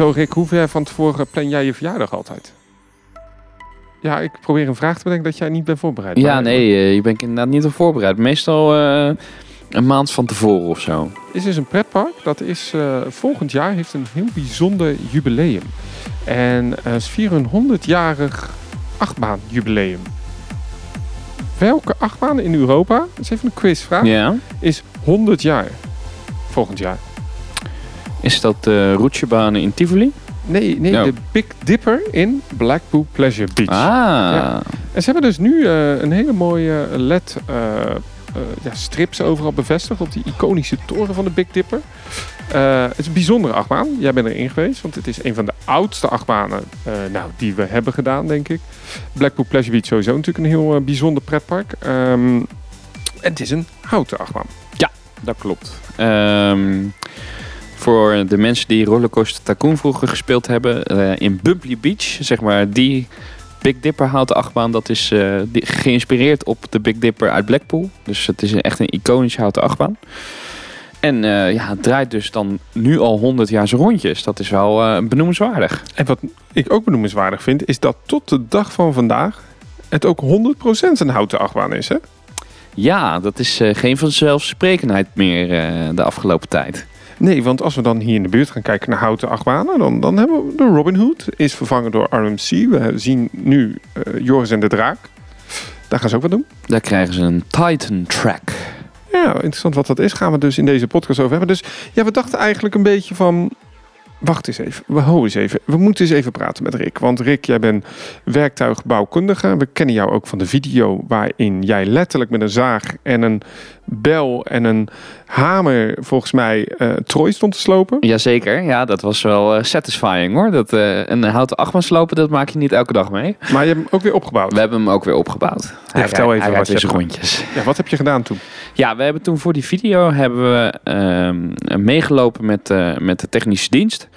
Zo Rick, hoe ver van tevoren plan jij je verjaardag altijd? Ja, ik probeer een vraag te bedenken dat jij niet bent voorbereid. Ja, Maar nee, eh, je bent inderdaad niet op voorbereid. Meestal eh, een maand van tevoren of zo. Is dus een pretpark. Dat is eh, volgend jaar heeft een heel bijzonder jubileum. En vieren een 100-jarig achtbaanjubileum. Welke achtbaan in Europa, dat is even een quizvraag, Ja. is 100 jaar volgend jaar? Is dat de roetjebanen in Tivoli? Nee, nee Ja. de Big Dipper in Blackpool Pleasure Beach. Ah. Ja. En ze hebben dus nu eh, een hele mooie LED eh, eh, ja, strips overal bevestigd op die iconische toren van de Big Dipper. Eh, het is een bijzondere achtbaan. Jij bent erin geweest, want het is een van de oudste achtbanen eh, nou, die we hebben gedaan, denk ik. Blackpool Pleasure Beach sowieso natuurlijk een heel eh, bijzonder pretpark. Ehm, en het is een houten achtbaan. Dat klopt. Ehm, voor de mensen die Rollercoaster Tycoon vroeger gespeeld hebben, eh, in Bumpy Beach, zeg maar, die Big Dipper houten achtbaan, dat is eh, die- geïnspireerd op de Big Dipper uit Blackpool. Dus het is echt een iconische houten achtbaan. En eh, ja, het draait dus dan nu al 100 jaar zijn rondjes. Dat is wel eh, benoemenswaardig. En wat ik ook benoemenswaardig vind, is dat tot de dag van vandaag het ook 100% een houten achtbaan is. Hè? Ja, dat is geen vanzelfsprekendheid meer de afgelopen tijd. Nee, want als we dan hier in de buurt gaan kijken naar houten achtbanen, dan, dan hebben we de Robin Hood, is vervangen door RMC. We zien nu eh, Joris en de Draak. Daar gaan ze ook wat doen. Daar krijgen ze een Titan Track. Ja, interessant wat dat is. Gaan we dus in deze podcast over hebben. Dus ja, we dachten eigenlijk een beetje van... Wacht eens even. We ho eens even. We moeten eens even praten met Rick. Want Rick, jij bent werktuigbouwkundige. We kennen jou ook van de video waarin jij letterlijk met een zaag en een bel en een hamer volgens mij eh Troy stond te slopen. Jazeker, ja, dat was wel eh, satisfying hoor. Dat, eh, een houten achtbaan slopen, dat maak je niet elke dag mee. Maar je hebt hem ook weer opgebouwd. We hebben hem ook weer opgebouwd. Hij vertel even hij wat je rondjes. Ja, wat heb je gedaan toen? Ja, we hebben toen voor die video hebben we ehm, meegelopen met, eh, met de technische dienst.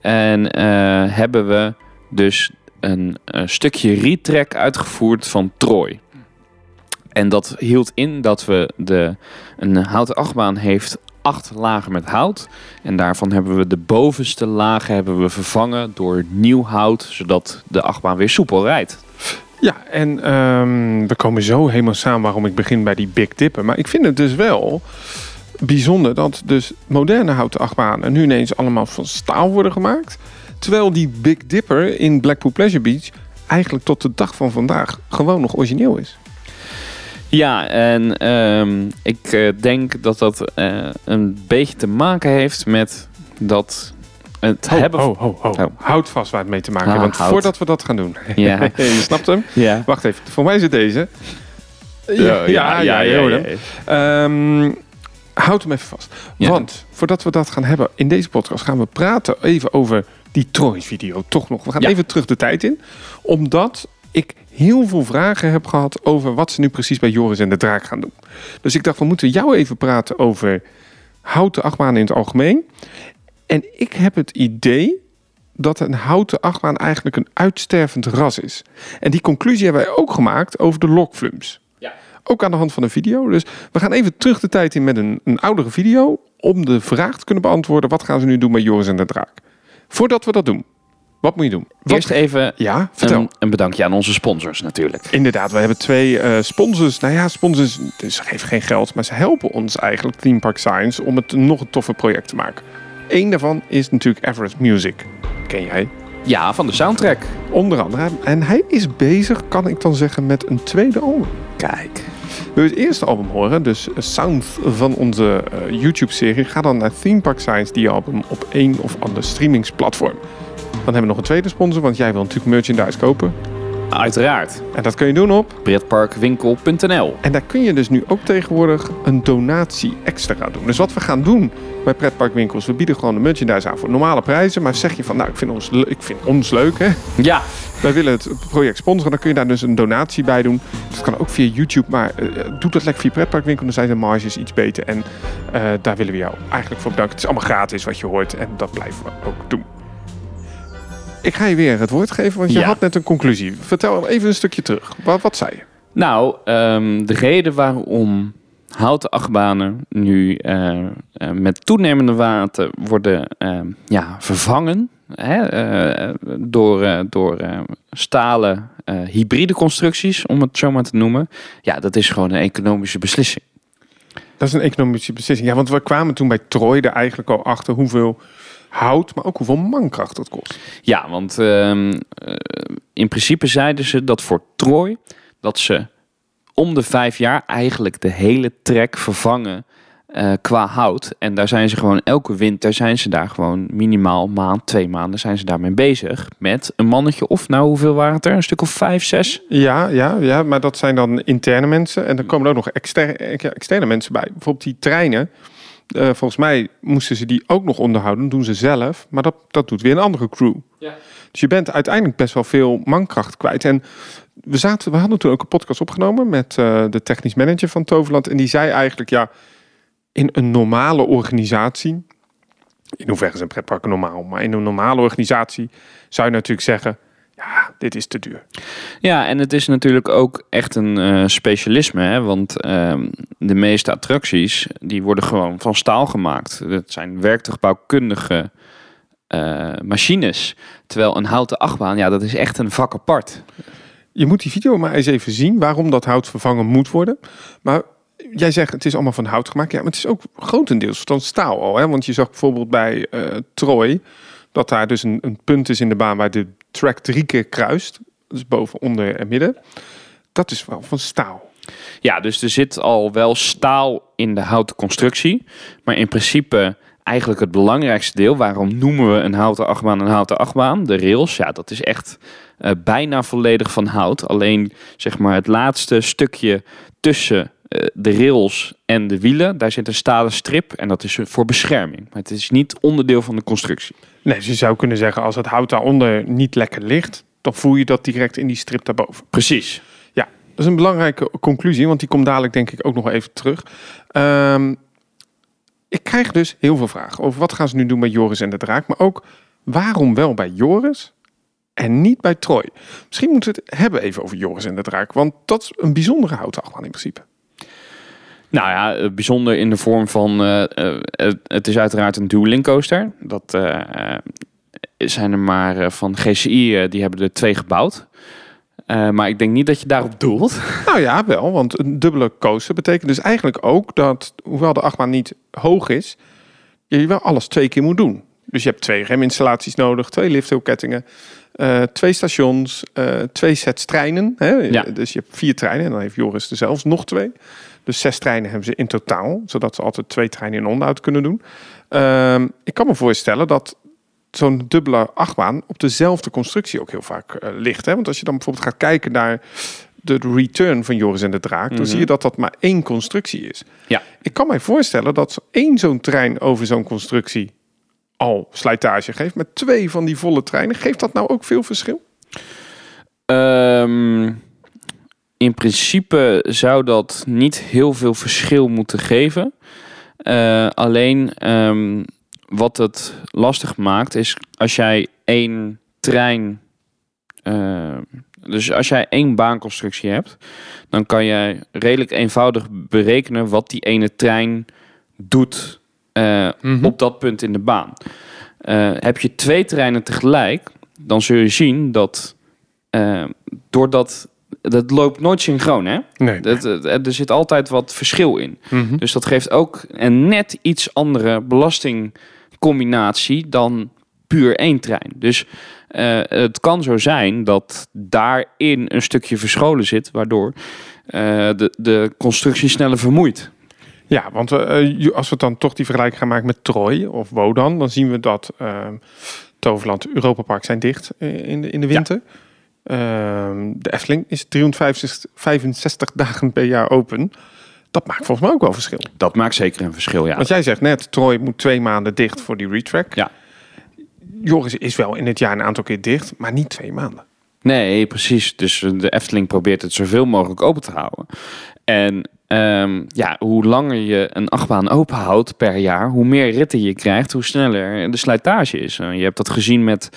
En eh, hebben we dus een, eh, stukje retrack uitgevoerd van Troy. En dat hield in dat we de, een houten achtbaan heeft acht lagen met hout. En daarvan hebben we de bovenste lagen hebben we vervangen door nieuw hout, zodat de achtbaan weer soepel rijdt. Ja, en ehm, we komen zo helemaal samen waarom ik begin bij die Big Dipper. Maar ik vind het dus wel bijzonder dat dus moderne houten achtbanen nu ineens allemaal van staal worden gemaakt. Terwijl die Big Dipper in Blackpool Pleasure Beach eigenlijk tot de dag van vandaag gewoon nog origineel is. Ja, en ehm, ik eh, denk dat dat eh, een beetje te maken heeft met dat het Ho, hebben... ho, ho, ho. Oh. Houd vast waar het mee te maken Ah, heeft. Want voordat we dat gaan doen. Ja. je snapt hem? Ja. Wacht even. Voor mij is het deze. Ja, ja, ja. Ehm, houd hem even vast. Want voordat we dat gaan hebben in deze podcast, gaan we praten even over die Troy-video. Toch nog. We gaan even terug de tijd in. Omdat ik heel veel vragen heb gehad over wat ze nu precies bij Joris en de Draak gaan doen. Dus ik dacht, we moeten jou even praten over houten achtbanen in het algemeen. En ik heb het idee dat een houten achtbaan eigenlijk een uitstervend ras is. En die conclusie hebben wij ook gemaakt over de lokflums. Ja. Ook aan de hand van een video. Dus we gaan even terug de tijd in met een, een oudere video... om de vraag te kunnen beantwoorden... wat gaan ze nu doen met Joris en de Draak? Voordat we dat doen, wat moet je doen? Wat- Eerst even ja, vertel. een, een bedankje aan onze sponsors natuurlijk. Inderdaad, we hebben twee eh, sponsors. Nou ja, sponsors, dus ze geven geen geld, maar ze helpen ons eigenlijk, Theme Park Science, om het nog een toffer project te maken. Eén daarvan is natuurlijk Everest Music. Ken jij? Ja, van de soundtrack. Onder andere. En hij is bezig, kan ik dan zeggen, met een tweede album. Kijk. Wil je het eerste album horen, dus Sound van onze eh, YouTube-serie, ga dan naar Theme Park Science, die album, op één of ander streamingsplatform. Dan hebben we nog een tweede sponsor, want jij wil natuurlijk merchandise kopen. Uiteraard. En dat kun je doen op Pretparkwinkel.nl En daar kun je dus nu ook tegenwoordig een donatie extra doen. Dus wat we gaan doen bij pretparkwinkels, we bieden gewoon de merchandise aan voor normale prijzen. Maar zeg je van, nou, ik vind ons, ik vind ons leuk, hè? Ja, Wij willen het project sponsoren, dan kun je daar dus een donatie bij doen. Dat kan ook via YouTube, maar eh, doe dat lekker via pretparkwinkel, dan zijn de marges iets beter. En eh, daar willen we jou eigenlijk voor bedanken. Het is allemaal gratis wat je hoort en dat blijven we ook doen. Ik ga je weer het woord geven, want je Ja. had net een conclusie. Vertel even een stukje terug. Wat, wat zei je? Nou, ehm, de reden waarom houten achtbanen nu eh, eh, met toenemende water worden ehm, ja, vervangen hè, eh, door, eh, door eh, stalen eh, hybride constructies, om het zo maar te noemen. Ja, dat is gewoon een economische beslissing. Dat is een economische beslissing. Ja, want we kwamen toen bij Troy er eigenlijk al achter hoeveel hout, maar ook hoeveel mankracht het kost. Ja, want ehm, eh, in principe zeiden ze dat voor Troy dat ze om de vijf jaar eigenlijk de hele trek vervangen eh, qua hout. En daar zijn ze gewoon elke winter zijn ze daar gewoon minimaal maand, twee maanden zijn ze daarmee bezig. Met een mannetje of nou hoeveel waren het er? Een stuk of vijf, zes? Ja, ja, ja, maar dat zijn dan interne mensen. En dan komen er ook nog externe mensen bij. Bijvoorbeeld die treinen. Eh, volgens mij moesten ze die ook nog onderhouden. Doen ze zelf. Maar dat, dat doet weer een andere crew. Ja. Dus je bent uiteindelijk best wel veel mankracht kwijt. En we, zaten, we hadden toen ook een podcast opgenomen met eh, de technisch manager van Toverland. En die zei eigenlijk, ja, in een normale organisatie... In hoeverre zijn pretparken normaal? Maar in een normale organisatie zou je natuurlijk zeggen... Ja, dit is te duur. Ja, en het is natuurlijk ook echt een eh, specialisme, hè? want ehm, de meeste attracties die worden gewoon van staal gemaakt. Dat zijn werktuigbouwkundige eh, machines. Terwijl een houten achtbaan, ja, dat is echt een vak apart. Je moet die video maar eens even zien waarom dat hout vervangen moet worden. Maar jij zegt het is allemaal van hout gemaakt. Ja, maar het is ook grotendeels van staal al. Hè? Want je zag bijvoorbeeld bij eh Troy dat daar dus een, een punt is in de baan waar de track drie keer kruist. Dus boven, onder en midden. Dat is wel van staal. Ja, dus er zit al wel staal in de houten constructie. Maar in principe eigenlijk het belangrijkste deel. Waarom noemen we een houten achtbaan een houten achtbaan? De rails, ja, dat is echt eh, bijna volledig van hout. Alleen zeg maar het laatste stukje tussen de rails en de wielen, daar zit een stalen strip en dat is voor bescherming. Maar het is niet onderdeel van de constructie. Nee, dus je zou kunnen zeggen als het hout daaronder niet lekker ligt, dan voel je dat direct in die strip daarboven. Precies. Ja, dat is een belangrijke conclusie, want die komt dadelijk denk ik ook nog even terug. Ehm, ik krijg dus heel veel vragen over wat gaan ze nu doen bij Joris en de Draak, maar ook waarom wel bij Joris en niet bij Troy. Misschien moeten we het hebben even over Joris en de Draak, want dat is een bijzondere houten achtbaan in principe. Nou ja, eh, bijzonder in de vorm van. eh, eh, het- is uiteraard een dueling coaster. Dat zijn er maar van GCI, die hebben er twee gebouwd. Maar ik denk niet dat je daarop doelt. Nou ja, wel, want een dubbele coaster betekent dus eigenlijk ook dat, hoewel de achtbaan niet hoog is, je wel alles twee keer moet doen. Dus je hebt twee reminstallaties nodig, twee lifthill-kettingen, eh, twee stations, twee sets treinen. Hè? Ja. Dus je hebt vier treinen en dan heeft Joris er zelfs nog twee. Dus zes treinen hebben ze in totaal, zodat ze altijd twee treinen in onderhoud kunnen doen. Ehm, ik kan me voorstellen dat zo'n dubbele achtbaan op dezelfde constructie ook heel vaak eh, ligt. Hè? Want als je dan bijvoorbeeld gaat kijken naar de return van Joris en de Draak, dan Mhm. zie je dat dat maar één constructie is. Ja. Ik kan mij voorstellen dat één zo'n trein over zo'n constructie al slijtage geeft. Met twee van die volle treinen, geeft dat nou ook veel verschil? Ehm, in principe zou dat niet heel veel verschil moeten geven. Eh, alleen ehm, wat het lastig maakt is als jij één trein. eh, dus als jij één baanconstructie hebt, dan kan jij redelijk eenvoudig berekenen wat die ene trein doet eh, op dat punt in de baan. Heb je twee treinen tegelijk, dan zul je zien dat doordat dat loopt nooit synchroon, hè? Nee. Dat, er zit altijd wat verschil in. Mhm. Dus dat geeft ook een net iets andere belastingcombinatie dan puur één trein. Dus eh, het kan zo zijn dat daarin een stukje verscholen zit, waardoor eh, de, de constructie sneller vermoeit. Ja, want eh, als we dan toch die vergelijking gaan maken met Troy of Wodan, dan zien we dat Toverland, Europa Park zijn dicht in de, in de winter. Ehm, de Efteling is 365 65 dagen per jaar open. Dat maakt volgens mij ook wel verschil. Dat maakt zeker een verschil, ja. Want jij zegt net, Troy moet twee maanden dicht voor die retrack. Ja. Joris is wel in het jaar een aantal keer dicht, maar niet twee maanden. Nee, precies. Dus de Efteling probeert het zoveel mogelijk open te houden. En ehm, ja, hoe langer je een achtbaan open houdt per jaar, hoe meer ritten je krijgt, hoe sneller de slijtage is. Eh, je hebt dat gezien met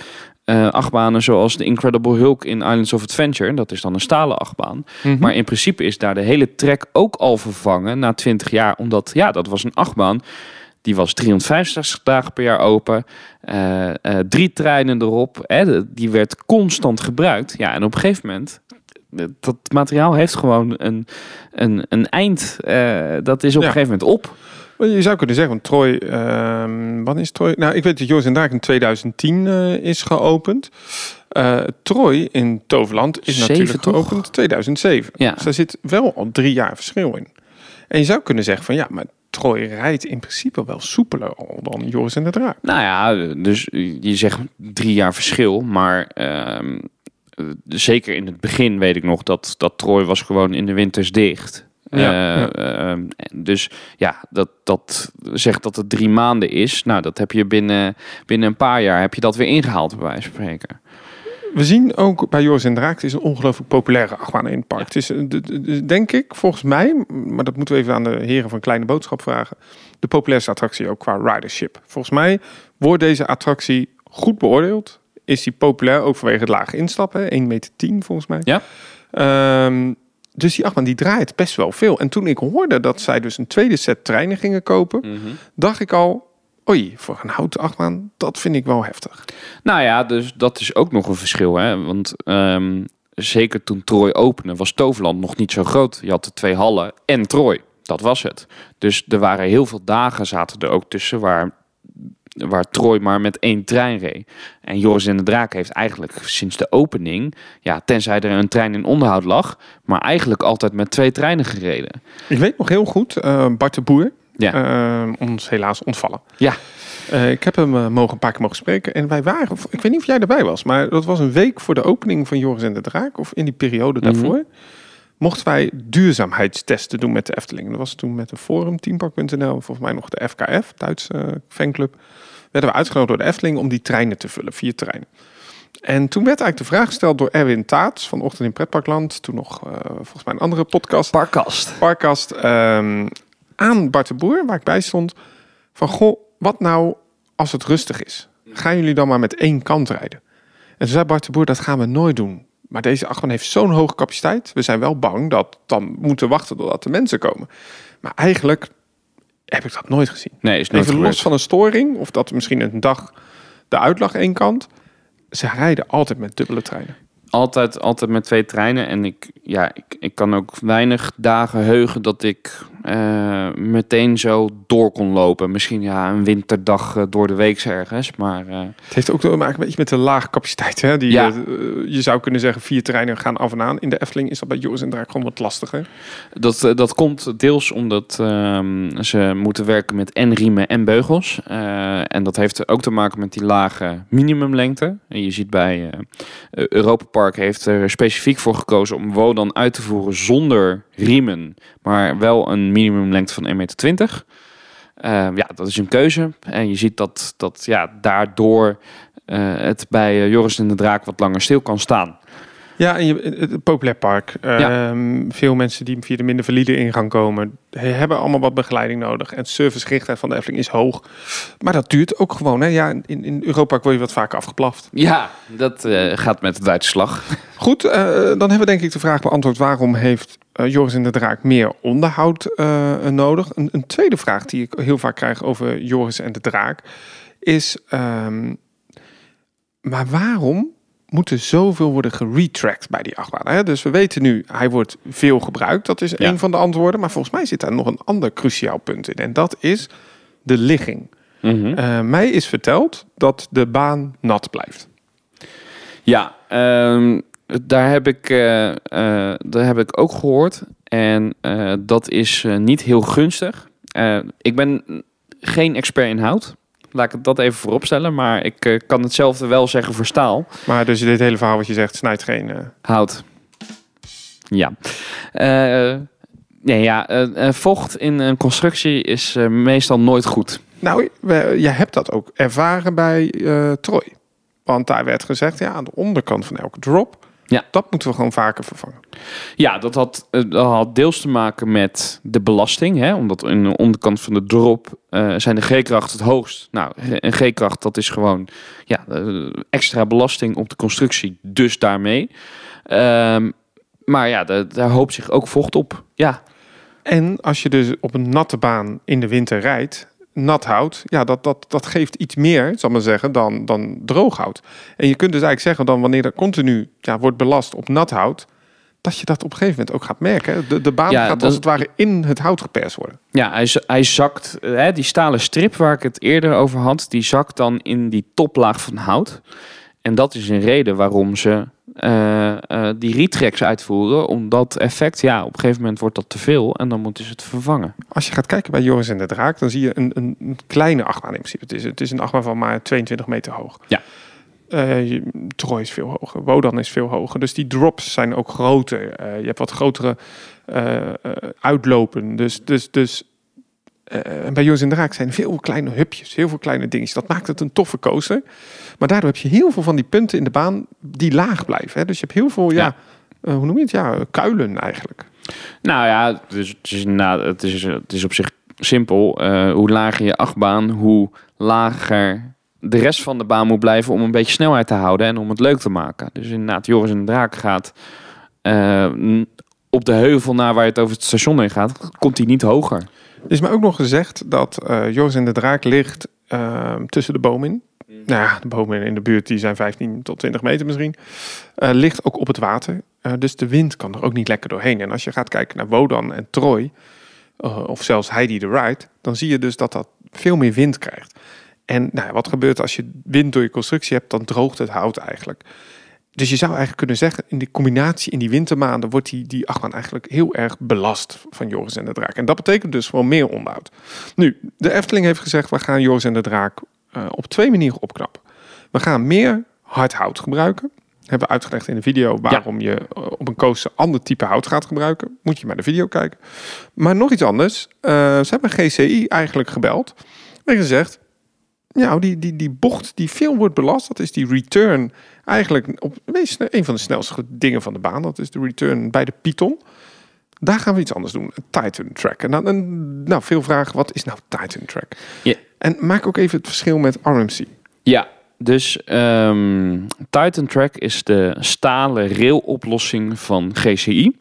eh, achtbanen zoals de Incredible Hulk in Islands of Adventure. Dat is dan een stalen achtbaan. Maar in principe is daar de hele trek ook al vervangen na 20 jaar. Omdat, ja, dat was een achtbaan Die was 365 dagen per jaar open. Eh, drie treinen erop. Hè, die werd constant gebruikt. Ja, en op een gegeven moment... Dat materiaal heeft gewoon een, een, een eind. Dat is op Ja. een gegeven moment op. Je zou kunnen zeggen, want Troy, ehm wanneer is Troy? Nou, ik weet dat Joris en Draak in 2010 eh, is geopend. Eh, Troy in Toverland is Zeven, natuurlijk toch? geopend 2007. Ja. Dus daar zit wel al drie jaar verschil in. En je zou kunnen zeggen van ja, maar Troy rijdt in principe wel soepeler al dan Joris en de Draak. Nou ja, dus je zegt drie jaar verschil. Maar ehm, eh, zeker in het begin weet ik nog dat, dat Troy was gewoon in de winters dicht. Ja, Eh, ja. ehm, dus ja, dat, dat zegt dat het drie maanden is. Nou, dat heb je binnen, binnen een paar jaar heb je dat weer ingehaald, bij wijze van spreken. We zien ook bij Joris en Draak, het is een ongelooflijk populaire achtbaan in het park. Het is, eh, de- de- de- denk ik, volgens mij, maar dat moeten we even aan de heren van Kleine Boodschap vragen, de populairste attractie ook qua ridership. Volgens mij wordt deze attractie goed beoordeeld. Is die populair ook vanwege het lage instappen, 1,10 meter volgens mij. Ja. Ehm, dus die achtbaan die draait best wel veel. En toen ik hoorde dat zij dus een tweede set treinen gingen kopen, dacht ik al, oei, voor een houten achtbaan, dat vind ik wel heftig. Nou ja, dus dat is ook nog een verschil. Hè? Want ehm, zeker toen Troy opende, was Toverland nog niet zo groot. Je had de twee hallen en Troy. Dat was het. Dus er waren heel veel dagen zaten er ook tussen waar, waar Troy maar met één trein reed. En Joris en de Draak heeft eigenlijk sinds de opening, ja, tenzij er een trein in onderhoud lag, maar eigenlijk altijd met twee treinen gereden. Ik weet nog heel goed, eh, Bart de Boer, Ja. eh, ons helaas ontvallen. Ja. Eh, ik heb hem mogen, een paar keer mogen spreken en wij waren, ik weet niet of jij erbij was, maar dat was een week voor de opening van Joris en de Draak, of in die periode Mhm. daarvoor, mochten wij duurzaamheidstesten doen met de Efteling. Dat was toen met de Forum, Teampark.nl, volgens mij nog de FKF, Duitse fanclub, werden we uitgenodigd door de Efteling om die treinen te vullen, vier treinen. En toen werd eigenlijk de vraag gesteld door Erwin Taats van Ochtend in Pretparkland, toen nog eh, volgens mij een andere podcast, Parkast. Parkast ehm, aan Bart de Boer, waar ik bij stond. Van, goh, wat nou als het rustig is? Gaan jullie dan maar met één kant rijden? En toen zei Bart de Boer, dat gaan we nooit doen. Maar deze achtbaan heeft zo'n hoge capaciteit. We zijn wel bang dat dan moeten wachten totdat de mensen komen. Maar eigenlijk heb ik dat nooit gezien. Nee, is nooit Even gebeurd. los van een storing, of dat misschien een dag de uitlag één kant. Ze rijden altijd met dubbele treinen. Altijd, altijd met twee treinen. En ik, ja, ik, ik kan ook weinig dagen heugen dat ik eh, meteen zo door kon lopen. Misschien ja, een winterdag eh, door de week ergens. Maar eh, Het heeft ook te maken beetje met de lage capaciteit. Hè? Die, Ja. je zou kunnen zeggen, vier treinen gaan af en aan. In de Efteling is dat bij Joris en Draak gewoon wat lastiger. dat, dat komt deels omdat ehm, ze moeten werken met en riemen en beugels. En dat heeft ook te maken met die lage minimumlengte. En je ziet bij Europa Park heeft er specifiek voor gekozen om Wodan uit te voeren zonder riemen. Maar wel een minimumlengte van 1,20 meter. Eh, ja, dat is een keuze. En je ziet dat, dat ja, daardoor eh, het bij eh, Joris en de Draak wat langer stil kan staan. Ja, en je, het, het populair park. Ja. Ehm, Veel mensen die via de minder valide ingang komen, he- hebben allemaal wat begeleiding nodig. En servicegerichtheid van de Efteling is hoog. Maar dat duurt ook gewoon. Hè? Ja, in, in Europa word je wat vaker afgeplaft. Ja, dat eh, gaat met de Duitse slag. Goed, eh, dan hebben we denk ik de vraag beantwoord. Waarom heeft eh, Joris en de Draak meer onderhoud nodig? Een, een tweede vraag die ik heel vaak krijg over Joris en de Draak is... ehm, maar waarom moet er zoveel worden geretracked bij die achtbaan? Hè? Dus we weten nu, hij wordt veel gebruikt. Dat is Ja. een van de antwoorden. Maar volgens mij zit daar nog een ander cruciaal punt in. En dat is de ligging. Mhm. Eh, mij is verteld dat de baan nat blijft. Ja, ehm, daar, heb ik, eh, eh, daar heb ik ook gehoord. En dat is niet heel gunstig. Ik ben geen expert in hout. Laat ik dat even vooropstellen. Maar ik eh, kan hetzelfde wel zeggen voor staal. Maar dus dit hele verhaal wat je zegt, snijdt geen... eh, Hout. Ja. Eh, nee, ja vocht in een constructie is meestal nooit goed. Nou, jij hebt dat ook ervaren bij Troy. Want daar werd gezegd, ja, aan de onderkant van elke drop, Ja. dat moeten we gewoon vaker vervangen. Ja, dat had, eh, dat had deels te maken met de belasting. Hè? Omdat in de onderkant van de drop eh, zijn de G-krachten het hoogst. Nou, een G-kracht dat is gewoon ja, eh, extra belasting op de constructie. Dus daarmee. Ehm, maar ja, da- daar hoopt zich ook vocht op. Ja, En als je dus op een natte baan in de winter rijdt, nat hout, ja, dat, dat, dat geeft iets meer, zal ik maar zeggen, dan, dan droog hout. En je kunt dus eigenlijk zeggen dan wanneer er continu ja, wordt belast op nat hout, dat je dat op een gegeven moment ook gaat merken. De, de baan Ja, gaat als het ware in het hout geperst worden. Ja, hij, hij zakt, hè, die stalen strip waar ik het eerder over had, die zakt dan in die toplaag van hout. En dat is een reden waarom ze eh, eh, die retracks uitvoeren. Om dat effect, ja, op een gegeven moment wordt dat te veel en dan moeten ze het vervangen. Als je gaat kijken bij Joris en de Draak, dan zie je een, een, kleine achtbaan in principe. Het is, het is een achtbaan van maar 22 meter hoog. Ja. Troy is veel hoger, Wodan is veel hoger. Dus die drops zijn ook groter. Je hebt wat grotere uitlopen. Dus, dus, dus eh, en bij Joris en de Draak zijn veel kleine hupjes, heel veel kleine dingetjes. Dat maakt het een toffe coaster. Maar daardoor heb je heel veel van die punten in de baan die laag blijven. Hè? Dus je hebt heel veel, ja, Ja. eh, hoe noem je het? Ja, kuilen eigenlijk. Nou ja, dus het is, het is, het is op zich simpel. Eh, hoe lager je achtbaan, hoe lager de rest van de baan moet blijven om een beetje snelheid te houden en om het leuk te maken. Dus inderdaad, Joris en de Draak gaat op de heuvel naar waar je het over het station heen gaat, komt hij niet hoger. Er is mij ook nog gezegd dat eh Joris en de Draak ligt eh, tussen de bomen in. Nou ja, de bomen in de buurt die zijn 15 tot 20 meter misschien. Eh, ligt ook op het water. Eh, dus de wind kan er ook niet lekker doorheen. En als je gaat kijken naar Wodan en Troy, of zelfs Heidi de Ride, dan zie je dus dat dat veel meer wind krijgt. En nou, ja, wat gebeurt als je wind door je constructie hebt, dan droogt het hout eigenlijk. Dus je zou eigenlijk kunnen zeggen, in die combinatie in die wintermaanden wordt die, die achtbaan eigenlijk heel erg belast van Joris en de Draak. En dat betekent dus gewoon meer onderhoud. Nu, de Efteling heeft gezegd, we gaan Joris en de Draak eh, op twee manieren opknappen. We gaan meer hard hout gebruiken. Hebben we uitgelegd in de video waarom je eh, op een coaster ander type hout gaat gebruiken. Moet je maar de video kijken. Maar nog iets anders. Eh, ze hebben GCI eigenlijk gebeld. En gezegd, nou, die, die, die bocht die veel wordt belast, dat is die return eigenlijk op meest- een van de snelste dingen van de baan. Dat is de return bij de Python. Daar gaan we iets anders doen. Een Titan track. En dan, nou, veel vragen, wat is nou Titan track? Ja. En maak ook even het verschil met RMC. Ja, dus ehm, Titan Track is de stalen railoplossing van GCI.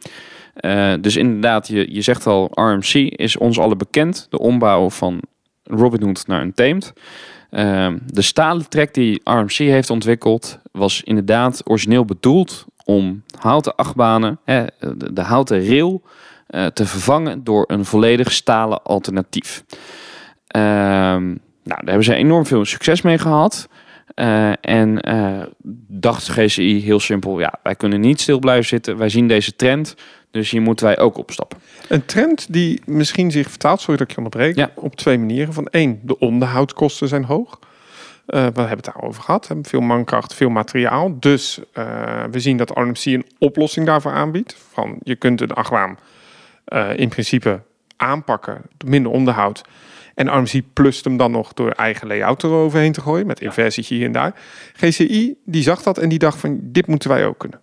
Eh, dus inderdaad, je, je zegt al, RMC is ons allen bekend. De ombouw van Robin Hood naar een Tamed. Ehm, de stalen track die RMC heeft ontwikkeld was inderdaad origineel bedoeld om houten achtbanen, hè, de, de houten rail, eh, te vervangen door een volledig stalen alternatief. Ehm, nou, daar hebben ze enorm veel succes mee gehad. Eh, en eh, dacht GCI heel simpel, ja, wij kunnen niet stil blijven zitten. Wij zien deze trend, dus hier moeten wij ook opstappen. Een trend die misschien zich vertaalt, sorry dat ik je onderbreek, Ja. op twee manieren. Van één, de onderhoudskosten zijn hoog. Eh, we hebben het daarover gehad. Hè. Veel mankracht, veel materiaal. Dus we zien dat RMC een oplossing daarvoor aanbiedt. Van je kunt een achtbaan in principe aanpakken, minder onderhoud. En RMC plust hem dan nog door eigen layout eroverheen te gooien, met inversietje hier en daar. GCI die zag dat en die dacht van dit moeten wij ook kunnen.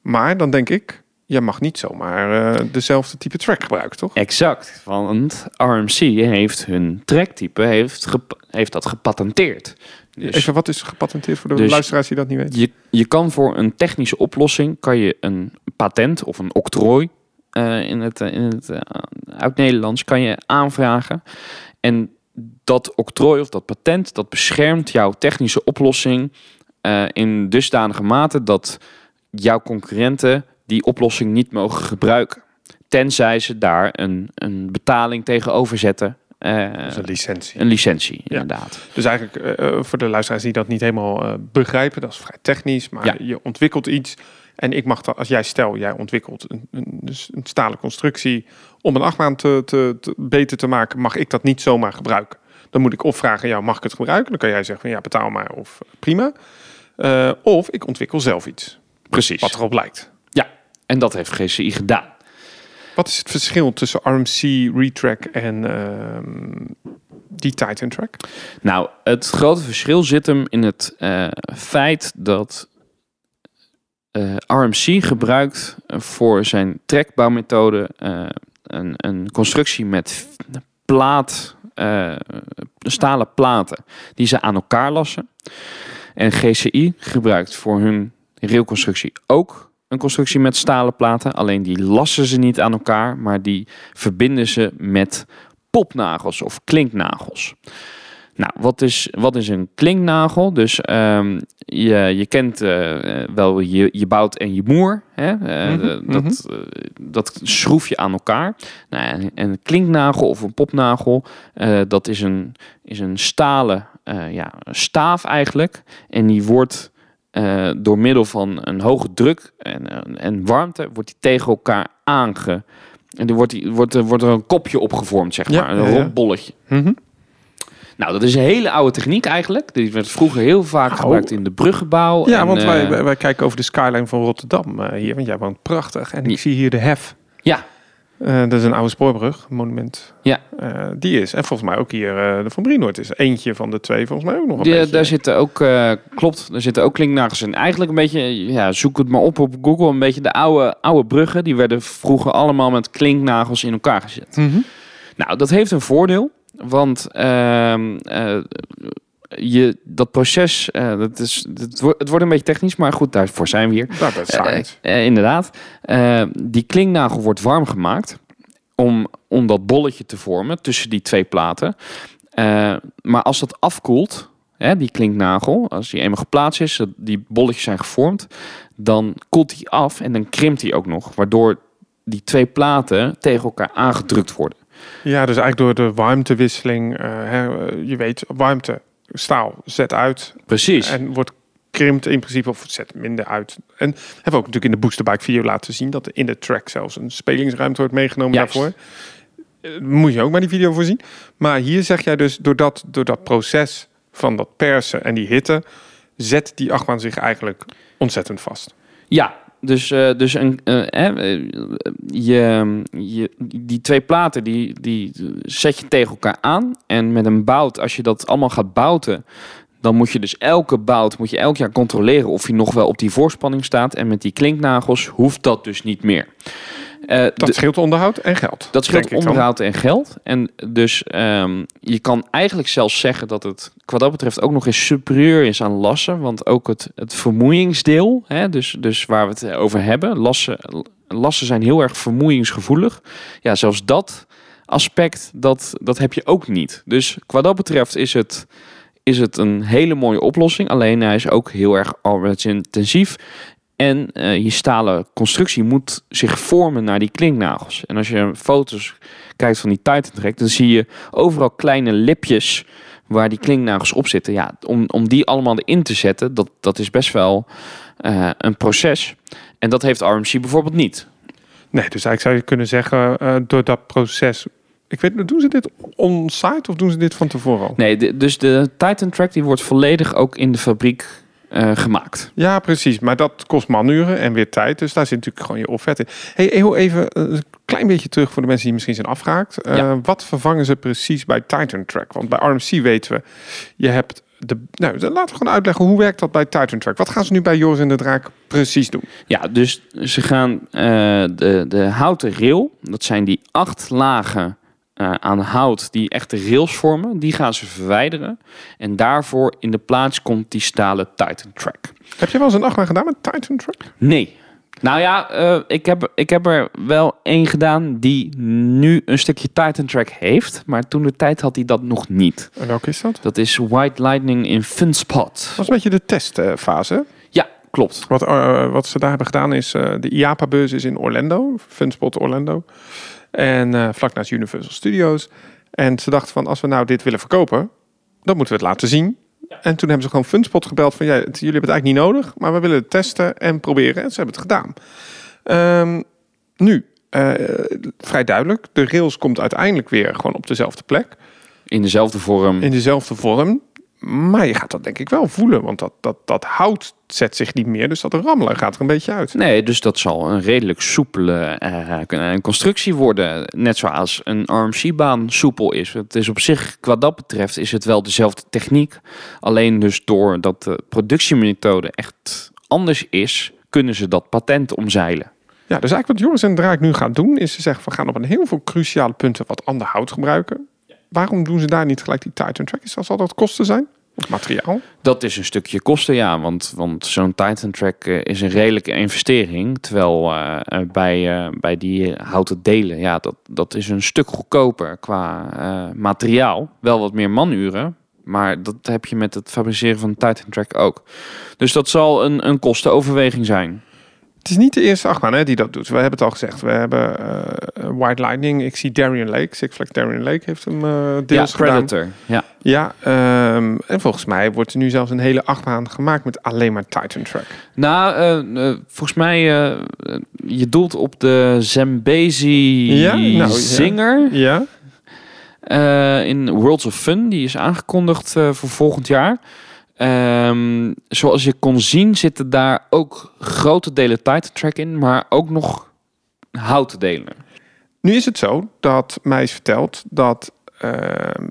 Maar dan denk ik, je mag niet zomaar eh, dezelfde type track gebruiken, toch? Exact, want RMC heeft hun tracktype, heeft, heeft dat gepatenteerd. Dus Even wat is gepatenteerd voor de Dus- luisteraars die dat niet weten? je, je kan voor een technische oplossing kan je een patent of een octrooi eh, in het, eh, in het uit Nederlands kan je aanvragen. En dat octrooi of dat patent dat beschermt jouw technische oplossing eh, in dusdanige mate dat jouw concurrenten die oplossing niet mogen gebruiken. Tenzij ze daar een, een betaling tegenover zetten. eh, een licentie. een licentie, Ja. inderdaad. Dus eigenlijk eh, voor de luisteraars die dat niet helemaal begrijpen, dat is vrij technisch, maar Ja. je ontwikkelt iets en ik mag dat, als jij stel, jij ontwikkelt een, een, dus een stalen constructie om een achtbaan te, te, te- beter te maken, mag ik dat niet zomaar gebruiken. Dan moet ik of vragen, ja, mag ik het gebruiken? Dan kan jij zeggen van ja, betaal maar of eh, prima. Eh, of ik ontwikkel zelf iets, Precies. wat erop lijkt. Ja, en dat heeft GCI gedaan. Wat is het verschil tussen RMC, Retrack en ehm, die Titan Track? Nou, het grote verschil zit hem in het eh, feit dat eh, RMC gebruikt voor zijn trekbouwmethode eh, een, een constructie met plaat, eh, stalen platen die ze aan elkaar lassen. En GCI gebruikt voor hun railconstructie ook een constructie met stalen platen. Alleen die lassen ze niet aan elkaar, maar die verbinden ze met popnagels of klinknagels. Nou, wat is, wat is een klinknagel? Dus ehm, je, je kent eh, wel je, je bout en je moer. Hè? Eh, Mhm, dat, eh, dat schroef je aan elkaar. Nou, en een klinknagel of een popnagel, dat is een, is een stalen ja, staaf eigenlijk. En die wordt door middel van een hoge druk en, en- warmte, wordt die tegen elkaar aange... En er wordt, die, wordt, er- wordt er een kopje opgevormd, zeg Ja, maar. Een ja, ja. rond bolletje. Nou, dat is een hele oude techniek eigenlijk. Die werd vroeger heel vaak Oh. gebruikt in de bruggenbouw. Ja, en, want eh, wij, wij, kijken over de skyline van Rotterdam eh, hier. Want jij woont prachtig. En ik Ja. zie hier de hef. Ja, Eh, dat is een oude spoorbrug, een monument. Ja. Die is. En volgens mij ook hier de Van Brienoord is. Eentje van de twee volgens mij ook nog een beetje. daar zitten ook, klopt, daar zitten ook klinknagels in. Eigenlijk een beetje, ja, zoek het maar op op Google. Een beetje de oude, oude bruggen. Die werden vroeger allemaal met klinknagels in elkaar gezet. Mhm. Nou, dat heeft een voordeel. Want ehm, eh, je, dat proces, eh, dat is, het, wordt, het wordt een beetje technisch, maar goed, daarvoor zijn we hier. Daar bij science. Eh, inderdaad. Eh, die klinknagel wordt warm gemaakt om, om dat bolletje te vormen tussen die twee platen. Eh, maar als dat afkoelt, hè, die klinknagel, als die eenmaal geplaatst is, dat die bolletjes zijn gevormd, dan koelt die af en dan krimpt die ook nog, waardoor die twee platen tegen elkaar aangedrukt worden. Ja, dus eigenlijk door de warmtewisseling. eh, hè, eh, je weet, warmte, staal, zet uit. Precies. En wordt krimpt in principe of zet minder uit. En hebben we ook natuurlijk in de Boosterbike video laten zien... dat in de track zelfs een spelingsruimte wordt meegenomen Juist. daarvoor. Eh, moet je ook maar die video voorzien. Maar hier zeg jij dus, door dat, door dat proces van dat persen en die hitte... zet die achtbaan zich eigenlijk ontzettend vast. Ja, dus, eh, dus een, eh, eh, je, die twee platen die, die zet je tegen elkaar aan. En met een bout, als je dat allemaal gaat bouten, dan moet je dus elke bout moet je elk jaar controleren of hij nog wel op die voorspanning staat. En met die klinknagels hoeft dat dus niet meer. Eh, Dat scheelt onderhoud en geld. dat scheelt onderhoud en geld. En dus ehm, je kan eigenlijk zelfs zeggen dat het wat dat betreft ook nog eens superieur is aan lassen. Want ook het, het vermoeiingsdeel, hè, dus, dus waar we het over hebben, lassen, lassen zijn heel erg vermoeiingsgevoelig. Ja, zelfs dat aspect, dat, dat heb je ook niet. Dus qua dat betreft is het, is het een hele mooie oplossing. Alleen hij is ook heel erg arbeidsintensief. En eh, je stalen constructie moet zich vormen naar die klinknagels. En als je foto's kijkt van die Titan Track, dan zie je overal kleine lipjes waar die klinknagels op zitten. Ja, om, om die allemaal erin te zetten, dat, dat is best wel eh, een proces. En dat heeft RMC bijvoorbeeld niet. Nee, dus eigenlijk zou je kunnen zeggen, eh, door dat proces... Ik weet, doen ze dit on-site of doen ze dit van tevoren al? Nee, de- dus de Titan Track die wordt volledig ook in de fabriek eh, gemaakt. Ja, precies. Maar dat kost manuren en weer tijd. Dus daar zit natuurlijk gewoon je offert in. Hey, heel even eh, een klein beetje terug voor de mensen die misschien zijn afgehaakt. Eh, Ja. Wat vervangen ze precies bij Titan Track? Want bij RMC weten we, je hebt de... Nou, laten we gewoon uitleggen, hoe werkt dat bij Titan Track? Wat gaan ze nu bij Joris en de Draak precies doen? Ja, dus ze gaan de, de houten rail, dat zijn die acht lagen eh, aan hout die echt de rails vormen, die gaan ze verwijderen. En daarvoor in de plaats komt die stalen Titan Track. Heb je wel eens een achtbaan gedaan met Titan Track? Nee. Nou ja, eh, ik, heb, ik heb er wel één gedaan die nu een stukje Titan Track heeft. Maar toen de tijd had hij dat nog niet. En welke is dat? Dat is White Lightning in Funspot. Dat was een beetje de testfase. Ja, klopt. Wat, eh, wat ze daar hebben gedaan is, de IAPA-beurs is in Orlando, Funspot Orlando. En eh, vlak naast Universal Studios. En ze dachten van, als we nou dit willen verkopen, dan moeten we het laten zien. En toen hebben ze gewoon Funspot gebeld van, ja, het- jullie hebben het eigenlijk niet nodig, maar we willen het testen en proberen. En ze hebben het gedaan. Ehm, nu, eh, vrij duidelijk, de rails komt uiteindelijk weer gewoon op dezelfde plek, In dezelfde vorm. in dezelfde vorm. Maar je gaat dat denk ik wel voelen, want dat, dat, dat hout zet zich niet meer, dus dat rammelen gaat er een beetje uit. Nee, dus dat zal een redelijk soepele een constructie worden. Net zoals een RMC-baan soepel is. Het is op zich, qua dat betreft, is het wel dezelfde techniek. Alleen dus doordat de productiemethode echt anders is, kunnen ze dat patent omzeilen. Ja, dus eigenlijk wat Joris en Draak nu gaan doen, is ze zeggen we gaan op een heel veel cruciale punten wat ander hout gebruiken. Waarom doen ze daar niet gelijk die Titan Track? Is dat, zal dat kosten zijn? Materiaal? Dat is een stukje kosten, ja. Want, want zo'n Titan Track eh, is een redelijke investering. Terwijl eh, eh, bij, bij die houten delen, ja, dat, dat is een stuk goedkoper qua materiaal. Wel wat meer manuren. Maar dat heb je met het fabriceren van Titan Track ook. Dus dat zal een, een kostenoverweging zijn. Het is niet de eerste achtbaan hè, die dat doet. We hebben het al gezegd. We hebben eh, White Lightning. Ik zie Darien Lake. Six Flags Darien Lake heeft hem deels ja, gedaan. Predator. Ja. Ja, ehm, en volgens mij wordt er nu zelfs een hele achtbaan gemaakt met alleen maar Titan Track. Nou, eh, volgens mij, je doelt op de Zambezi Ja? Nou, ja. Zinger Ja? eh, in Worlds of Fun. Die is aangekondigd voor volgend jaar. Ehm, zoals je kon zien zitten daar ook grote delen Titan Track in, maar ook nog houten delen. Nu is het zo dat mij is verteld dat... ehm,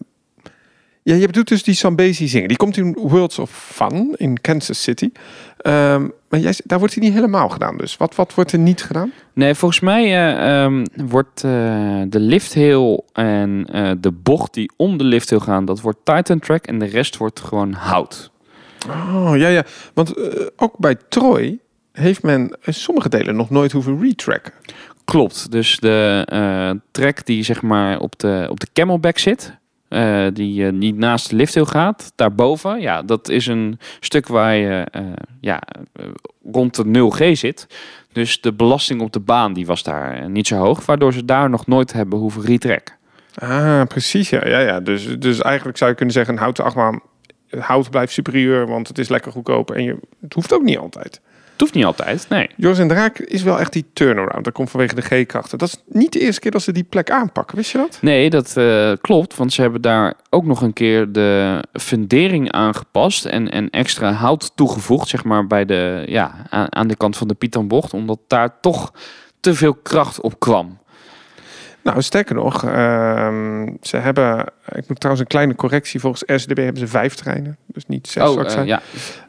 ja, je bedoelt dus die Zambezi zingen. Die komt in Worlds of Fun in Kansas City. Ehm, maar jij, daar wordt hij niet helemaal gedaan dus. Wat, wat wordt er niet gedaan? Nee, volgens mij eh, wordt eh, de lifthill en eh, de bocht die om de lifthill gaan, dat wordt Titan Track en de rest wordt gewoon hout. Oh, ja, ja. Want eh, ook bij Troy heeft men sommige delen nog nooit hoeven retracken. Klopt. Dus de eh, track die zeg maar op de, op de camelback zit, eh, die niet naast de lifthill gaat, daarboven, ja, dat is een stuk waar je ja, rond de 0G zit. Dus de belasting op de baan die was daar niet zo hoog, waardoor ze daar nog nooit hebben hoeven retracken. Ah, precies. Ja, ja, ja. Dus, dus eigenlijk zou je kunnen zeggen, een houten achtbaan, hout blijft superieur, want het is lekker goedkoop. En je, het hoeft ook niet altijd. Het hoeft niet altijd, nee. Joris en Draak is wel echt die turnaround. Dat komt vanwege de G-krachten. Dat is niet de eerste keer dat ze die plek aanpakken. Wist je dat? Nee, dat eh, klopt, want ze hebben daar ook nog een keer de fundering aangepast en, en extra hout toegevoegd, zeg maar, bij de, ja, aan, aan de kant van de Pythonbocht, omdat daar toch te veel kracht op kwam. Nou, sterker nog, ehm, ze hebben, ik moet trouwens een kleine correctie, volgens RCDB hebben ze vijf treinen. Dus niet zes, ik eh, zijn. ja.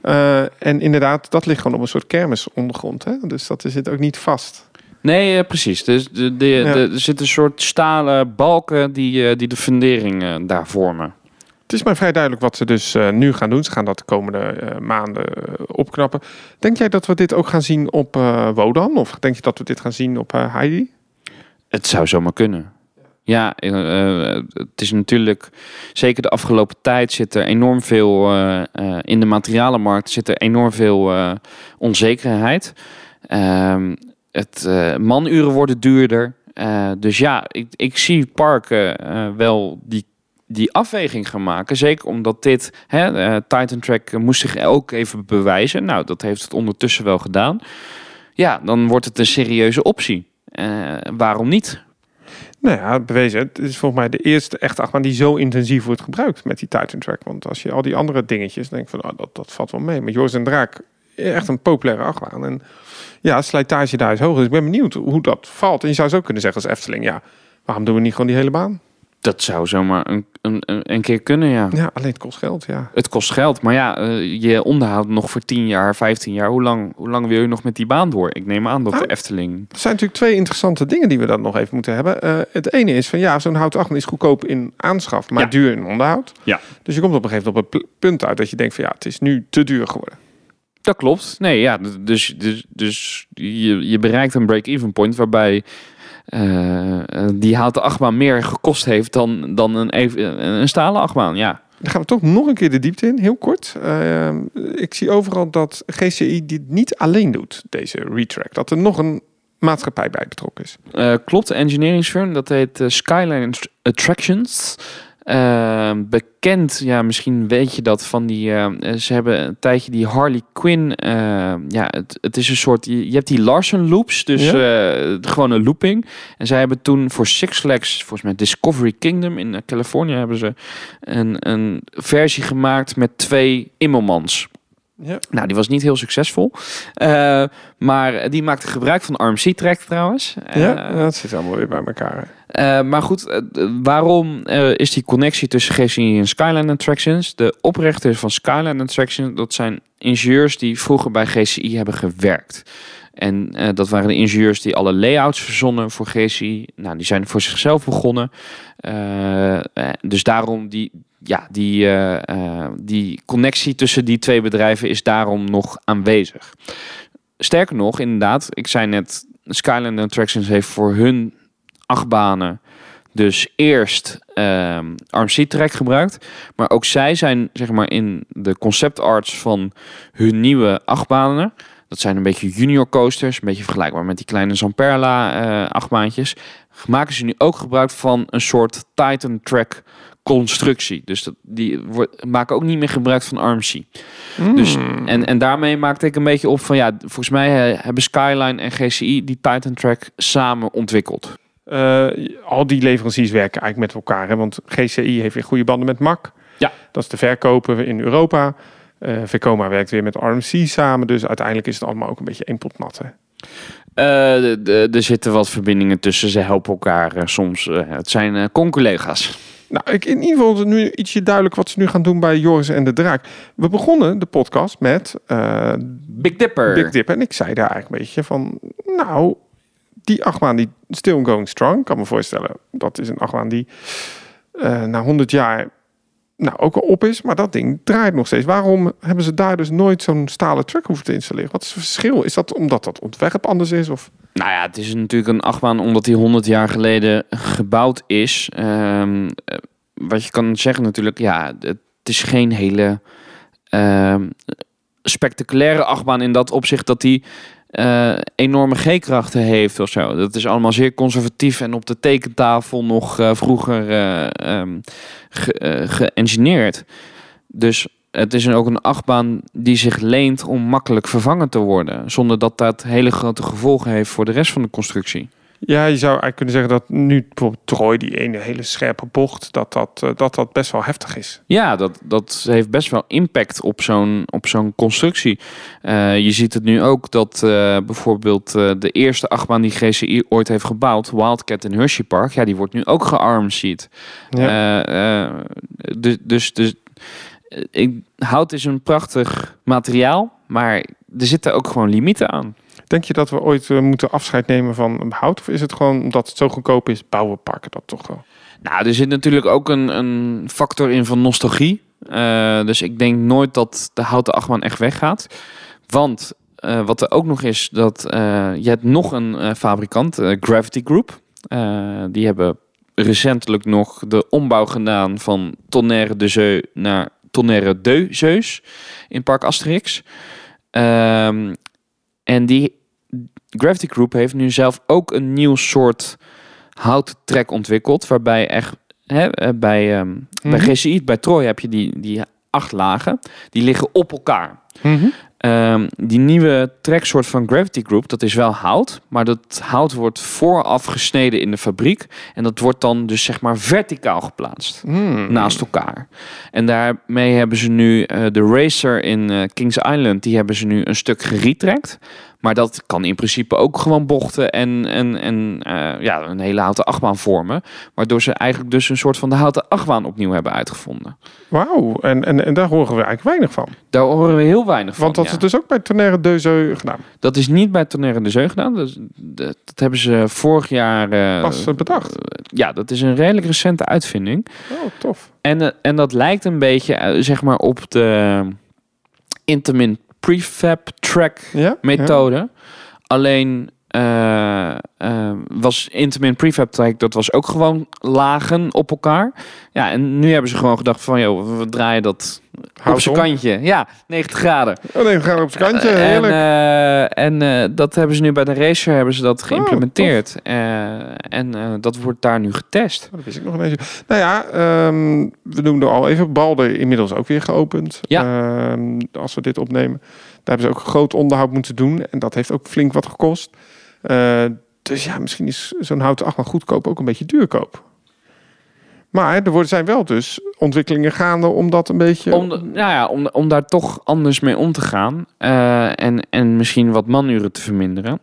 Eh, en inderdaad, dat ligt gewoon op een soort kermis ondergrond. Hè? Dus dat zit ook niet vast. Nee, eh, precies. Dus de, de, Ja. de- er zitten een soort stalen balken die, die de fundering daar vormen. Het is mij vrij duidelijk wat ze dus nu gaan doen. Ze gaan dat de komende maanden opknappen. Denk jij dat we dit ook gaan zien op Wodan? Of denk je dat we dit gaan zien op Heidi? Het zou zomaar kunnen. Ja, eh, eh, het is natuurlijk, zeker de afgelopen tijd zit er enorm veel, eh, in de materialenmarkt zit er enorm veel onzekerheid. Ehm, het, manuren worden duurder. Dus ja, ik, ik zie parken wel die, die afweging gaan maken. Zeker omdat dit, hè, Titan Track moest zich ook even bewijzen. Nou, dat heeft het ondertussen wel gedaan. Ja, dan wordt het een serieuze optie. Eh, waarom niet? Nou ja, bewezen. Het is volgens mij de eerste echte achtbaan die zo intensief wordt gebruikt met die Titan Track. Want als je al die andere dingetjes denkt van, oh, dat, dat valt wel mee. Maar Joris en Draak, echt een populaire achtbaan. En ja, slijtage daar is hoog. Dus ik ben benieuwd hoe dat valt. En je zou zo kunnen zeggen als Efteling, ja, waarom doen we niet gewoon die hele baan? Dat zou zomaar een, een, een keer kunnen, ja. Ja, alleen het kost geld, ja. Het kost geld, maar ja, eh, je onderhoudt nog voor 10 jaar, 15 jaar. Hoe lang, hoe lang wil je nog met die baan door? Ik neem aan dat Nou, de Efteling... Er zijn natuurlijk twee interessante dingen die we dan nog even moeten hebben. Eh, het ene is van ja, zo'n houten achtbaan is goedkoop in aanschaf, maar Ja. duur in onderhoud. Ja. Dus je komt op een gegeven moment op het pu- punt uit dat je denkt van ja, het is nu te duur geworden. Dat klopt. Nee, ja, dus, dus, dus je, je bereikt een break-even point waarbij die houten achtbaan meer gekost heeft dan, dan een, even- een stalen achtbaan. Ja, Dan gaan we toch nog een keer de diepte in, heel kort. Eh, ik zie overal dat GCI dit niet alleen doet, deze retrack. Dat er nog een maatschappij bij betrokken is. Eh, klopt, de engineeringsfirm, dat heet eh, Skyline Attractions. Eh, bekend, ja, misschien weet je dat van die. eh, ze hebben een tijdje die Harley Quinn. eh, ja, het, het is een soort. Je, hebt die Larson loops, dus eh, gewoon een looping. En zij hebben toen voor Six Flags, volgens mij Discovery Kingdom in eh, Californië, hebben ze een, een versie gemaakt met twee Immelmans. Ja. Nou, die was niet heel succesvol. Eh, maar die maakte gebruik van RMC-track trouwens. ja, dat zit allemaal weer bij elkaar. hè. Eh, maar goed, eh, waarom eh, is die connectie tussen GCI en Skyline Attractions? De oprichters van Skyline Attractions, dat zijn ingenieurs die vroeger bij GCI hebben gewerkt. En dat waren de ingenieurs die alle layouts verzonnen voor GCI. Nou, die zijn voor zichzelf begonnen. Dus daarom die, ja, die, die connectie tussen die twee bedrijven is daarom nog aanwezig. Sterker nog, inderdaad, ik zei net, Skyline Attractions heeft voor hun achtbanen dus eerst ehm RMC-track gebruikt. Maar ook zij zijn zeg maar in de concept arts van hun nieuwe achtbanen. Dat zijn een beetje junior coasters, een beetje vergelijkbaar met die kleine Zamperla eh achtbaantjes. Maken ze nu ook gebruik van een soort Titan track constructie. Dus dat, die wordt, maken ook niet meer gebruik van RMC. Dus, Hmm. en, en daarmee maakte ik een beetje op van ja, volgens mij eh, hebben Skyline en GCI die Titan track samen ontwikkeld. Eh, al die leveranciers werken eigenlijk met elkaar. Hè? Want GCI heeft weer goede banden met MAC. Ja. Dat is de verkoper in Europa. Eh Vekoma werkt weer met RMC samen. Dus uiteindelijk is het allemaal ook een beetje één pot nat. Hè? Eh, er zitten wat verbindingen tussen. Ze helpen elkaar soms. het zijn uh, con-collega's. Nou, ik, in ieder geval is het nu ietsje duidelijk wat ze nu gaan doen bij Joris en de Draak. We begonnen de podcast met Big Dipper. Big Dip. En ik zei daar eigenlijk een beetje van, nou, die achtbaan die still going strong. Kan me voorstellen, dat is een achtbaan die eh, na 100 jaar nou, ook al op is. Maar dat ding draait nog steeds. Waarom hebben ze daar dus nooit zo'n stalen truck hoeven te installeren? Wat is het verschil? Is dat omdat dat ontwerp anders is? Of? Nou ja, het is natuurlijk een achtbaan omdat die 100 jaar geleden gebouwd is. Ehm, eh, wat je kan zeggen natuurlijk, ja, het is geen hele ehm, spectaculaire achtbaan in dat opzicht dat die eh, enorme G-krachten heeft of zo. Dat is allemaal zeer conservatief en op de tekentafel nog eh, vroeger eh, ehm, ge- eh, geëngineerd. Dus het is ook een achtbaan die zich leent om makkelijk vervangen te worden. Zonder dat dat hele grote gevolgen heeft voor de rest van de constructie. Ja, je zou eigenlijk kunnen zeggen dat nu bijvoorbeeld Troy, die ene hele scherpe bocht, dat dat, eh, dat, dat best wel heftig is. Ja, dat, dat heeft best wel impact op zo'n, op zo'n constructie. Eh, je ziet het nu ook dat eh, bijvoorbeeld de eerste achtbaan die GCI ooit heeft gebouwd, Wildcat in Hershey Park, ja, die wordt nu ook gearmseed. Ja. Dus, dus, dus ik, hout is een prachtig materiaal, maar er zitten ook gewoon limieten aan. Denk je dat we ooit eh, moeten afscheid nemen van hout? Of is het gewoon omdat het zo goedkoop is, bouwen parken dat toch wel? Nou, er zit natuurlijk ook een, een factor in van nostalgie. Eh, dus ik denk nooit dat de houten achtbaan echt weggaat. Want eh, wat er ook nog is, dat je hebt nog een fabrikant, Gravity Group. Die hebben recentelijk nog de ombouw gedaan van Tonnerre de Zeu naar Tonnerre de Zeus in Park Asterix. Ehm, en die Gravity Group heeft nu zelf ook een nieuw soort houten trek ontwikkeld. Waarbij echt hè, eh, bij, ehm, bij Mhm. GCI, bij Troy heb je die, die acht lagen. Die liggen op elkaar. Ehm, die nieuwe treksoort van Gravity Group, dat is wel hout. Maar dat hout wordt vooraf gesneden in de fabriek. En dat wordt dan dus zeg maar verticaal geplaatst. Hmm. Naast elkaar. En daarmee hebben ze nu eh, de Racer in eh, Kings Island. Die hebben ze nu een stuk geretrekt. Maar dat kan in principe ook gewoon bochten en, en, en eh, ja, een hele houten achtbaan vormen. Waardoor ze eigenlijk dus een soort van de houten achtbaan opnieuw hebben uitgevonden. Wauw, en, en, en daar horen we eigenlijk weinig van. Daar horen we heel weinig van. Want dat ja. is dus ook bij Tonnerre de Zeu gedaan. Dat is niet bij Tonnerre de Zeu gedaan. Dat, is- dat, dat hebben ze vorig jaar... eh, Pas eh, bedacht. ja, dat is een redelijk recente uitvinding. Oh, tof. En, eh, en dat lijkt een beetje, eh, zeg maar, op de Intamin prefab track methode. Alleen eh, eh, was Intamin prefab track, dat was ook gewoon lagen op elkaar. Ja, en nu hebben ze gewoon gedacht van, joh, we draaien dat Hout op zijn kantje. Ja, 90 graden. Oh nee, we gaan op zijn kantje. Eh, Heerlijk. En, en dat hebben ze nu bij de racer hebben ze dat geïmplementeerd. Eh, en dat wordt daar nu getest. Oh, dat wist ik nog ineens. Nou ja, ehm, we noemden al even Balder inmiddels ook weer geopend. Ehm, als we dit opnemen. Daar hebben ze ook groot onderhoud moeten doen. En dat heeft ook flink wat gekost. Eh, dus ja, misschien is zo'n houten achtbaan goedkoop ook een beetje duurkoop. Maar er zijn wel dus ontwikkelingen gaande om dat een beetje... Om, nou ja, om, om daar toch anders mee om te gaan. eh, en, en misschien wat manuren te verminderen.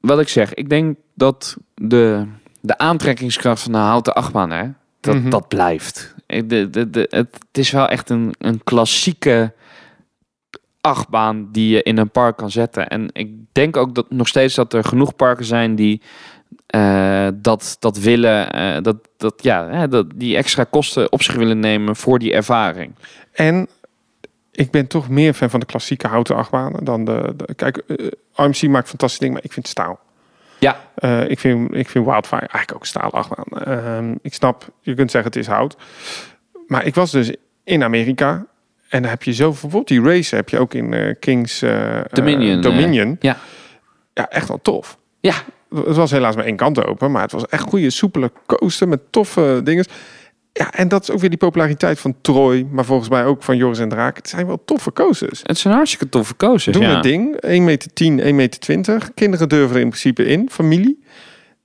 Wat ik zeg, ik denk dat de, de aantrekkingskracht van de houten achtbaan, hè, dat, Mhm. dat blijft. De, de, de, het, het is wel echt een, een klassieke achtbaan die je in een park kan zetten. En ik denk ook dat nog steeds dat er genoeg parken zijn die eh, dat, dat willen, eh, dat, dat, ja, hè, dat die extra kosten op zich willen nemen voor die ervaring. En ik ben toch meer fan van de klassieke houten achtbanen dan de... de kijk, RMC maakt fantastische dingen, maar ik vind staal. Ja. Ik, vind, ik vind Wildfire eigenlijk ook staal achtbaan. Ehm, ik snap, je kunt zeggen het is hout. Maar ik was dus in Amerika. En dan heb je zo bijvoorbeeld die race heb je ook in eh, Kings eh, Dominion, Dominion. ja. Ja, echt wel tof. Ja, Het was helaas maar één kant open, maar het was echt goede, soepele coaster met toffe dingen. Ja, en dat is ook weer die populariteit van Troy, maar volgens mij ook van Joris en Draak. Het zijn wel toffe coasters. het zijn hartstikke toffe coasters. Doen ja. het ding, 1 meter 10, 1 meter 20. Kinderen durven er in principe in, familie.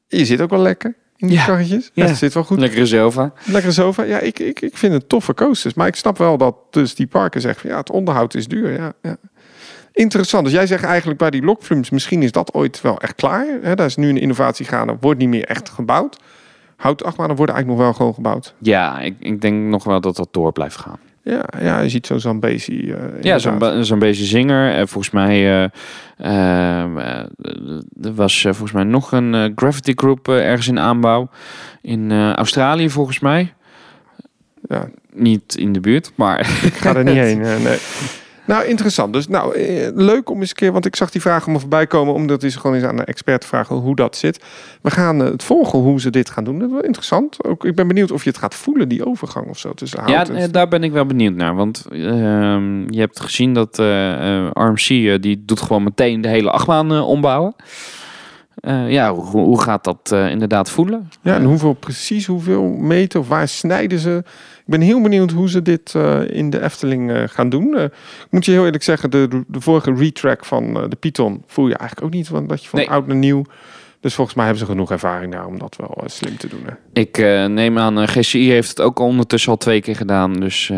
Je zit ook wel lekker in die Ja. karretjes. Ja. Het zit wel goed. Lekkere sofa. Lekkere sofa. Ja, ik, ik, ik vind het toffe coasters. Maar ik snap wel dat dus die parken zeggen van ja, het onderhoud is duur. Ja, ja. Interessant. Dus jij zegt eigenlijk bij die lokflums, misschien is dat ooit wel echt klaar. Hè, daar is nu een innovatie gaande, wordt niet meer echt gebouwd. Houtachtbanen worden eigenlijk nog wel gewoon gebouwd. Ja, ik, ik denk nog wel dat dat door blijft gaan. Ja, ja je ziet zo'n Zambezi. eh, Ja, zo'n beetje zinger. En volgens mij eh, eh, eh, er was eh, volgens mij nog een eh, Gravity Group eh, ergens in aanbouw. In eh, Australië volgens mij. Ja, Niet in de buurt, maar ik ga er niet heen. eh, nee. Nou, interessant. Dus nou, eh, leuk om eens een keer, want ik zag die vraag allemaal voorbij komen, omdat is gewoon eens aan de expert te vragen hoe dat zit. We gaan eh, het volgen hoe ze dit gaan doen. Dat is wel interessant. Ook, ik ben benieuwd of je het gaat voelen, die overgang of zo tussen hout ja, en eh, daar ben ik wel benieuwd naar. Want ehm, je hebt gezien dat eh, RMC die doet gewoon meteen de hele achtbaan ombouwen. Ja, hoe, hoe gaat dat inderdaad voelen? Ja, en hoeveel precies, hoeveel meter, of waar snijden ze? Ik ben heel benieuwd hoe ze dit eh, in de Efteling eh, gaan doen. Eh, ik moet je heel eerlijk zeggen, de, de vorige retrack van de Python voel je eigenlijk ook niet, want dat je van Nee. oud naar nieuw. Dus volgens mij hebben ze genoeg ervaring daar om dat wel eh, slim te doen. Hè. Ik eh, neem aan, eh, GCI heeft het ook ondertussen al twee keer gedaan. Dus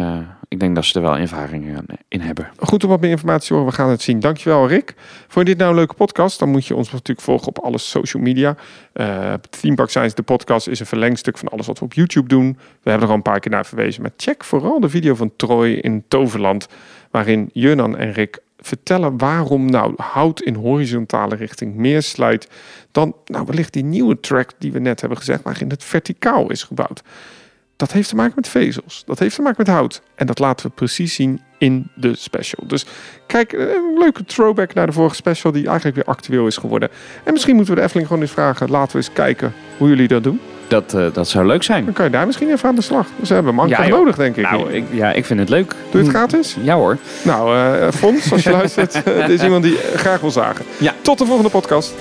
ik denk dat ze er wel ervaring in- in hebben. Goed om wat meer informatie te horen. We gaan het zien. Dankjewel, Rick. Vond je dit nou een leuke podcast? Dan moet je ons natuurlijk volgen op alle social media. Eh Theme Park Science, de podcast, is een verlengstuk van alles wat we op YouTube doen. We hebben er al een paar keer naar verwezen. Maar check vooral de video van Troy in Toverland. Waarin Jurnan en Rick vertellen waarom nou hout in horizontale richting meer sluit dan nou wellicht die nieuwe track die we net hebben gezegd, waarin het verticaal is gebouwd. Dat heeft te maken met vezels. Dat heeft te maken met hout. En dat laten we precies zien in de special. Dus kijk, een leuke throwback naar de vorige special die eigenlijk weer actueel is geworden. En misschien moeten we de Efteling gewoon eens vragen. Laten we eens kijken hoe jullie dat doen. Dat, eh, dat zou leuk zijn. Dan kan je daar misschien even aan de slag. We hebben een man Ja, joh. nodig, denk ik. Nou, ik, ja, ik vind het leuk. Doe je het gratis? Ja hoor. Nou, eh Fons, als je luistert, dit is iemand die graag wil zagen. Ja. Tot de volgende podcast.